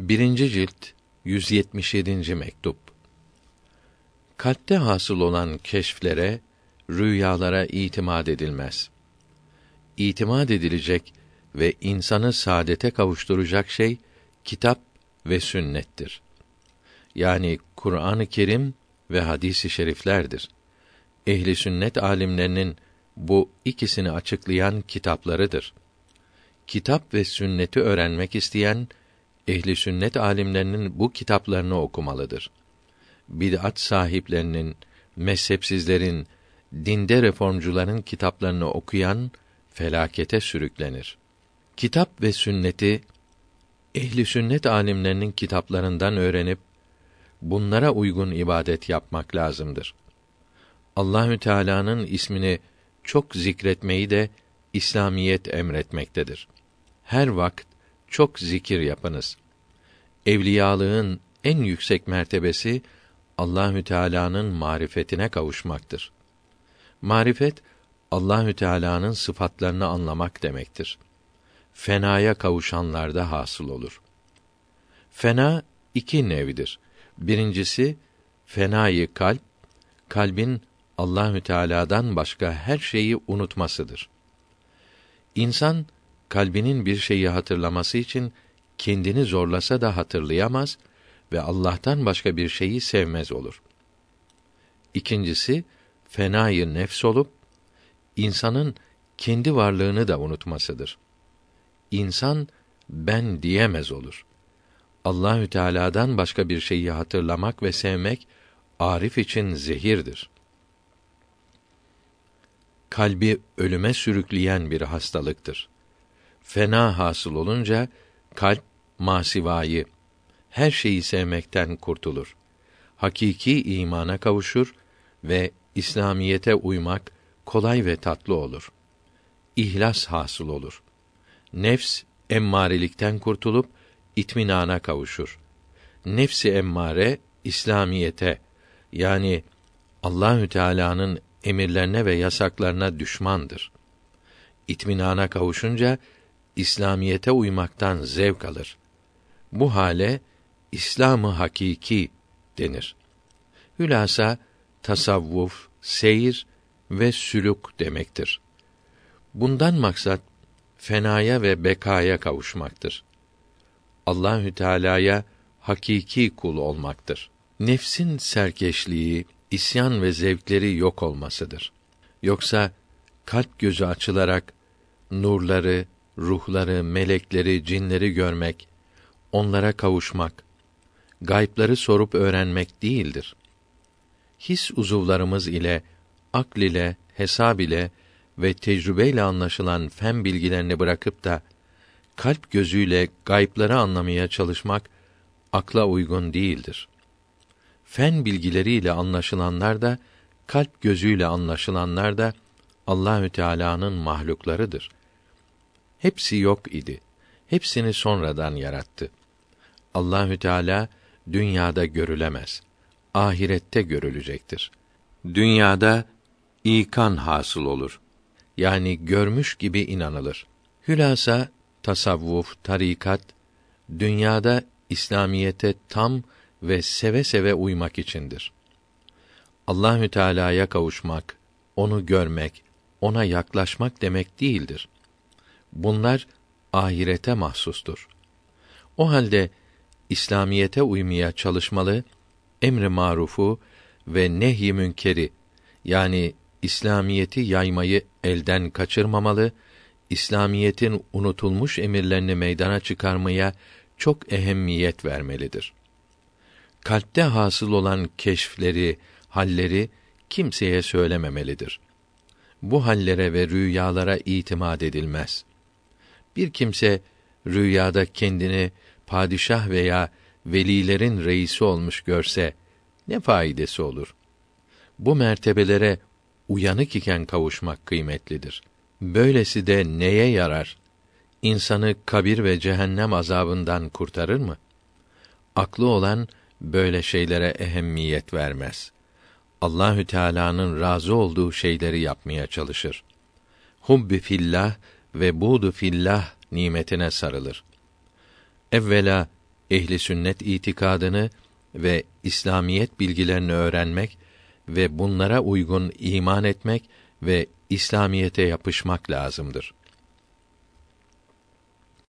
Birinci cilt 177. mektup. Kalpte hasıl olan keşflere, rüyalara itimat edilmez. İtimat edilecek ve insanı saadete kavuşturacak şey kitap ve sünnettir. Yani Kur'an-ı Kerim ve hadis-i şeriflerdir. Ehli sünnet alimlerinin bu ikisini açıklayan kitaplarıdır. Kitap ve sünneti öğrenmek isteyen ehli sünnet alimlerinin bu kitaplarını okumalıdır. Bid'at sahiplerinin, mezhepsizlerin, dinde reformcuların kitaplarını okuyan felakete sürüklenir. Kitap ve sünneti ehli sünnet alimlerinin kitaplarından öğrenip bunlara uygun ibadet yapmak lazımdır. Allahü Teala'nın ismini çok zikretmeyi de İslamiyet emretmektedir. Her vakt çok zikir yapınız. Evliyalığın en yüksek mertebesi Allahü Teala'nın marifetine kavuşmaktır. Marifet Allahü Teala'nın sıfatlarını anlamak demektir. Fenaya kavuşanlarda hasıl olur. Fena iki nevdir. Birincisi fenayı kalp, kalbin Allahü Teala'dan başka her şeyi unutmasıdır. İnsan kalbinin bir şeyi hatırlaması için kendini zorlasa da hatırlayamaz ve Allah'tan başka bir şeyi sevmez olur. İkincisi fenayı nefs olup insanın kendi varlığını da unutmasıdır. İnsan ben diyemez olur. Allahü Teala'dan başka bir şeyi hatırlamak ve sevmek arif için zehirdir. Kalbi ölüme sürükleyen bir hastalıktır. Fena hasıl olunca kalp masivayı her şeyi sevmekten kurtulur. Hakiki imana kavuşur ve İslamiyete uymak kolay ve tatlı olur. İhlas hasıl olur. Nefs emmarelikten kurtulup itminana kavuşur. Nefsi emmare İslamiyete yani Allahü Teala'nın emirlerine ve yasaklarına düşmandır. İtminana kavuşunca İslamiyete uymaktan zevk alır. Bu hale İslamı hakiki denir. Hülasa tasavvuf, seyir ve sülük demektir. Bundan maksat fenaya ve bekaya kavuşmaktır. Allahü Teala'ya hakiki kul olmaktır. Nefsin serkeşliği, isyan ve zevkleri yok olmasıdır. Yoksa kalp gözü açılarak nurları, ruhları, melekleri, cinleri görmek, onlara kavuşmak, gaypları sorup öğrenmek değildir. His uzuvlarımız ile, akl ile, hesab ile ve tecrübeyle anlaşılan fen bilgilerini bırakıp da kalp gözüyle gaypları anlamaya çalışmak akla uygun değildir. Fen bilgileriyle anlaşılanlar da kalp gözüyle anlaşılanlar da Allahü Teala'nın mahluklarıdır. Hepsi yok idi. Hepsini sonradan yarattı. Allahü Teala dünyada görülemez. Ahirette görülecektir. Dünyada ikan hasıl olur. Yani görmüş gibi inanılır. Hülasa tasavvuf, tarikat dünyada İslamiyete tam ve seve seve uymak içindir. Allahü Teala'ya kavuşmak, onu görmek, ona yaklaşmak demek değildir. Bunlar ahirete mahsustur. O halde İslamiyete uymaya çalışmalı, emri marufu ve nehy münkeri yani İslamiyeti yaymayı elden kaçırmamalı, İslamiyetin unutulmuş emirlerini meydana çıkarmaya çok ehemmiyet vermelidir. Kalpte hasıl olan keşfleri, halleri kimseye söylememelidir. Bu hallere ve rüyalara itimat edilmez. Bir kimse rüyada kendini padişah veya velilerin reisi olmuş görse ne faydası olur? Bu mertebelere uyanık iken kavuşmak kıymetlidir. Böylesi de neye yarar? İnsanı kabir ve cehennem azabından kurtarır mı? Aklı olan böyle şeylere ehemmiyet vermez. Allahü Teala'nın razı olduğu şeyleri yapmaya çalışır. Hubbi fillah ve budu fillah nimetine sarılır. Evvela ehli sünnet itikadını ve İslamiyet bilgilerini öğrenmek ve bunlara uygun iman etmek ve İslamiyete yapışmak lazımdır.